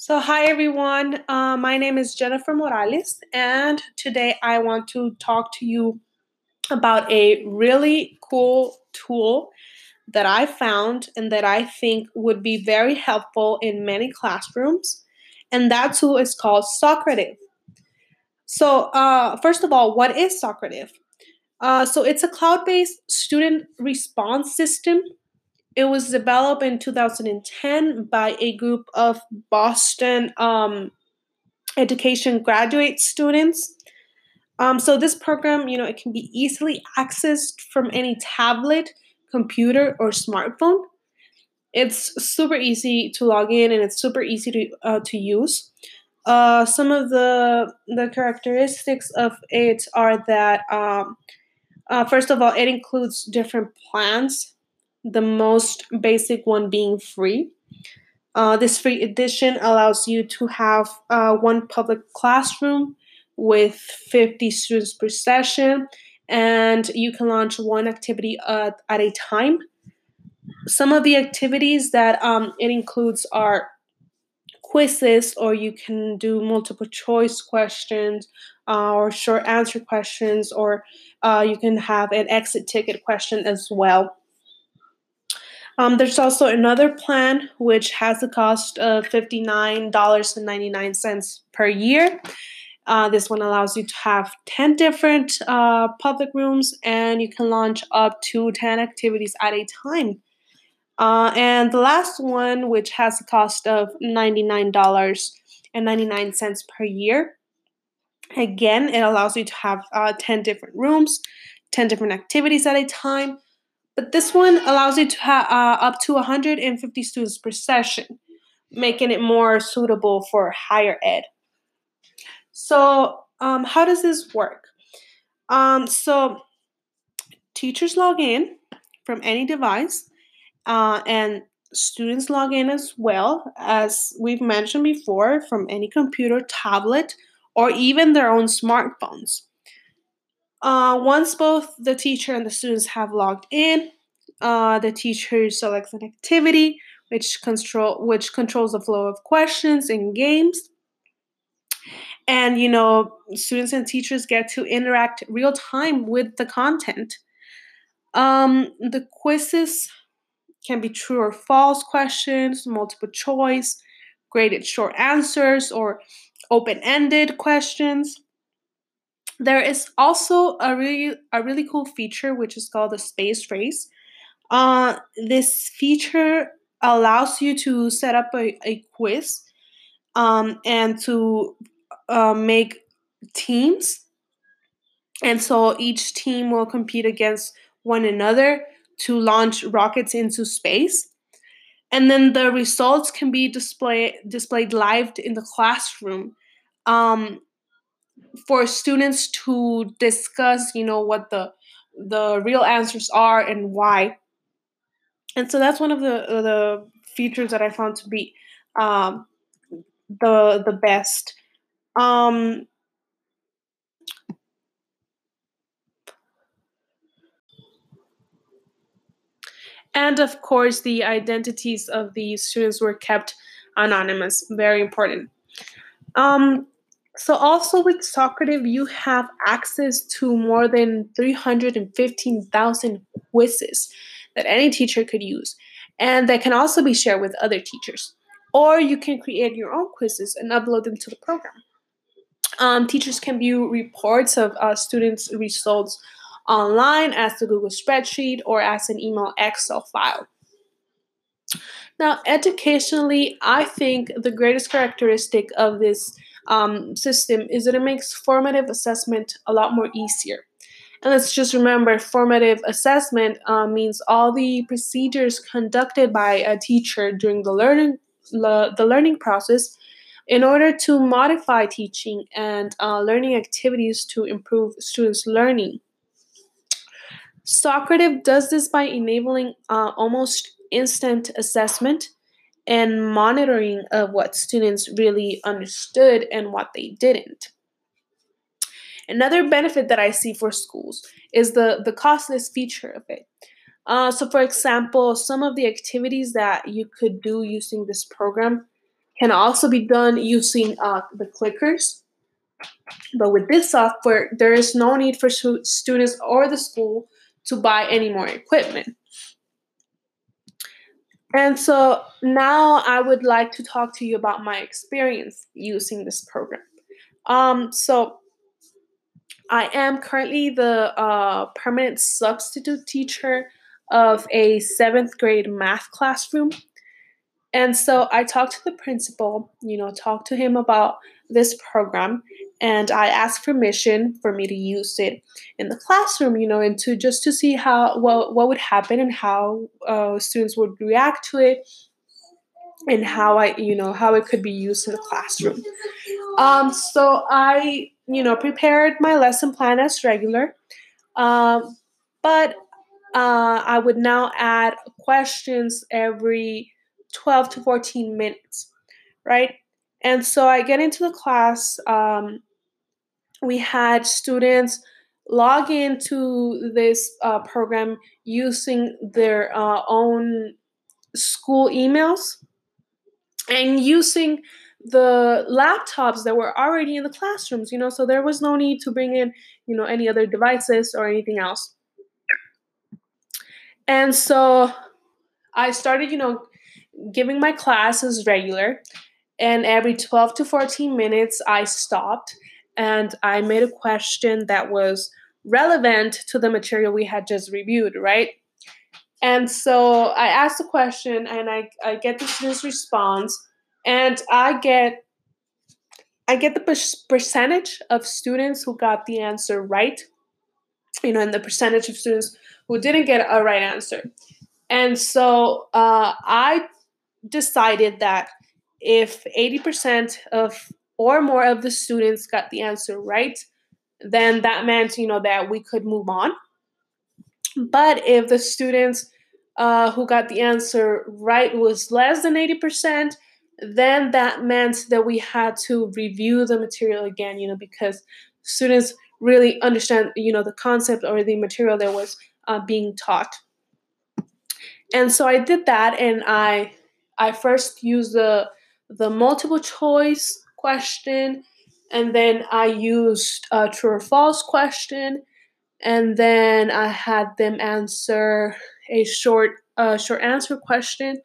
So, hi everyone. Uh, my name is Jennifer Morales, and today I want to talk to you about a really cool tool that I found and that I think would be very helpful in many classrooms. And that tool is called Socrative. So, uh, first of all, what is Socrative? Uh, so, it's a cloud based student response system it was developed in 2010 by a group of Boston um, education graduate students. Um, so this program, you know, it can be easily accessed from any tablet, computer, or smartphone. It's super easy to log in and it's super easy to uh, to use. Uh, some of the the characteristics of it are that um, uh, first of all, it includes different plans the most basic one being free. Uh, this free edition allows you to have uh, one public classroom with 50 students per session, and you can launch one activity at, at a time. Some of the activities that um, it includes are quizzes, or you can do multiple choice questions, uh, or short answer questions, or uh, you can have an exit ticket question as well. Um, there's also another plan which has a cost of $59.99 per year. Uh, this one allows you to have 10 different uh, public rooms and you can launch up to 10 activities at a time. Uh, and the last one, which has a cost of $99.99 per year, again, it allows you to have uh, 10 different rooms, 10 different activities at a time but this one allows you to have uh, up to 150 students per session, making it more suitable for higher ed. So, um, how does this work? Um, so, teachers log in from any device, uh, and students log in as well, as we've mentioned before, from any computer, tablet, or even their own smartphones. Uh, once both the teacher and the students have logged in, uh, the teacher selects an activity which control which controls the flow of questions and games. And you know, students and teachers get to interact real time with the content. Um, the quizzes can be true or false questions, multiple choice, graded short answers, or open ended questions. There is also a really a really cool feature which is called the space race. Uh, this feature allows you to set up a, a quiz um, and to uh, make teams. And so each team will compete against one another to launch rockets into space. And then the results can be display, displayed live in the classroom. Um, for students to discuss, you know, what the the real answers are and why. And so that's one of the the features that I found to be um, the the best. Um, and of course, the identities of the students were kept anonymous. Very important. Um, so also with Socrative, you have access to more than 315,000 quizzes that any teacher could use and that can also be shared with other teachers. Or you can create your own quizzes and upload them to the program. Um, teachers can view reports of uh, students' results online as the Google spreadsheet or as an email Excel file. Now, educationally, I think the greatest characteristic of this um, system is that it makes formative assessment a lot more easier. And let's just remember formative assessment uh, means all the procedures conducted by a teacher during the learning le- the learning process in order to modify teaching and uh, learning activities to improve students' learning. Socrative does this by enabling uh, almost instant assessment and monitoring of what students really understood and what they didn't. Another benefit that I see for schools is the, the costless feature of it. Uh, so, for example, some of the activities that you could do using this program can also be done using uh, the clickers. But with this software, there is no need for students or the school to buy any more equipment. And so now I would like to talk to you about my experience using this program. Um, so I am currently the uh, permanent substitute teacher of a seventh grade math classroom. And so I talked to the principal, you know, talked to him about this program, and I asked permission for me to use it in the classroom, you know, and to just to see how what what would happen and how uh, students would react to it, and how I, you know, how it could be used in the classroom. Um, so I, you know, prepared my lesson plan as regular, um, but uh, I would now add questions every 12 to 14 minutes, right? And so I get into the class. Um, we had students log into this uh, program using their uh, own school emails and using the laptops that were already in the classrooms you know so there was no need to bring in you know any other devices or anything else. And so i started you know giving my classes regular and every 12 to 14 minutes i stopped and i made a question that was relevant to the material we had just reviewed right and so i asked the question and i, I get the student's response and I get I get the percentage of students who got the answer right, you know, and the percentage of students who didn't get a right answer. And so uh, I decided that if 80% of or more of the students got the answer right, then that meant, you know, that we could move on. But if the students uh, who got the answer right was less than 80%, then that meant that we had to review the material again, you know, because students really understand, you know, the concept or the material that was uh, being taught. And so I did that, and I I first used the the multiple choice question, and then I used a true or false question, and then I had them answer a short uh, short answer question,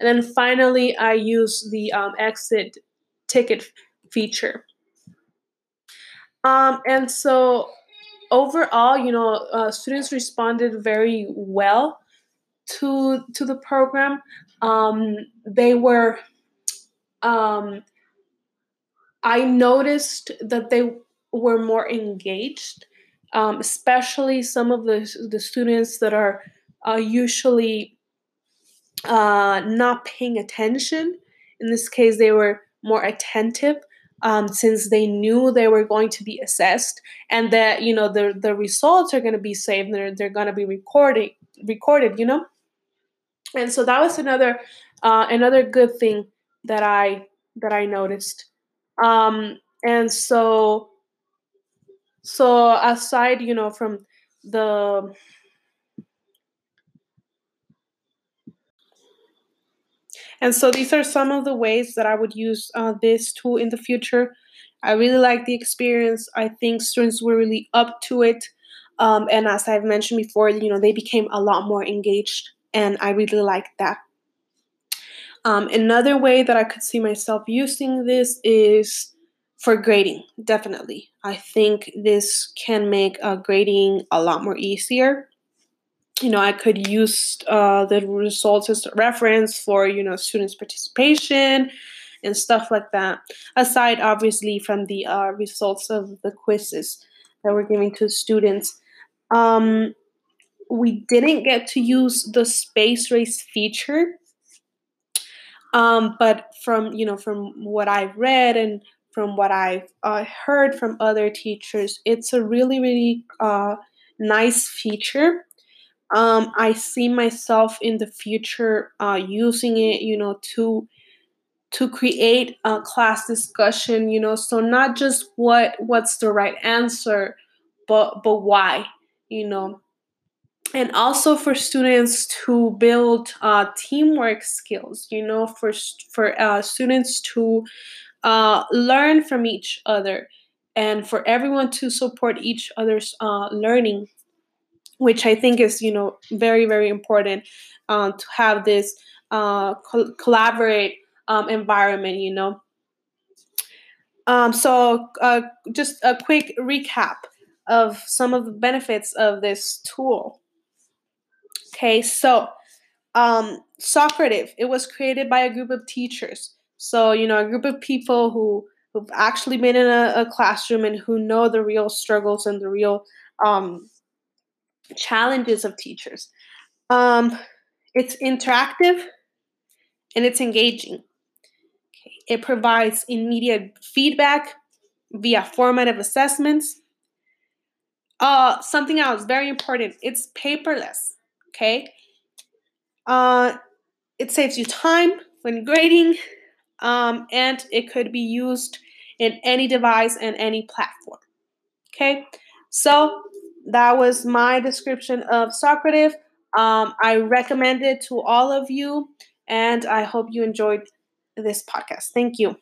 and then finally, I used the um, exit ticket feature. Um, and so overall, you know, uh, students responded very well to to the program. Um, they were. Um, I noticed that they were more engaged, um, especially some of the the students that are uh, usually uh, not paying attention. In this case, they were more attentive um, since they knew they were going to be assessed and that you know the the results are going to be saved. They're they're going to be recording recorded. You know, and so that was another uh, another good thing that I that I noticed. Um, and so so aside, you know, from the And so these are some of the ways that I would use uh, this tool in the future. I really like the experience. I think students were really up to it. Um, and as I've mentioned before, you know, they became a lot more engaged, and I really like that. Um, another way that I could see myself using this is for grading, definitely. I think this can make uh, grading a lot more easier you know, I could use uh, the results as a reference for, you know, students' participation and stuff like that. Aside, obviously, from the uh, results of the quizzes that we're giving to students. Um, we didn't get to use the space race feature. Um, but from, you know, from what I've read and from what I've uh, heard from other teachers, it's a really, really uh, nice feature um, I see myself in the future uh, using it, you know, to to create a class discussion, you know, so not just what what's the right answer, but but why, you know. And also for students to build uh, teamwork skills you know for for uh, students to uh, learn from each other and for everyone to support each other's uh, learning which i think is you know very very important um, to have this uh, co- collaborate um, environment you know. Um, so uh, just a quick recap of some of the benefits of this tool Okay, so um, Socrative, it was created by a group of teachers. So, you know, a group of people who, who've actually been in a, a classroom and who know the real struggles and the real um, challenges of teachers. Um, it's interactive and it's engaging. Okay. It provides immediate feedback via formative assessments. Uh, something else very important it's paperless. Okay. Uh, it saves you time when grading, um, and it could be used in any device and any platform. Okay. So that was my description of Socrative. Um, I recommend it to all of you, and I hope you enjoyed this podcast. Thank you.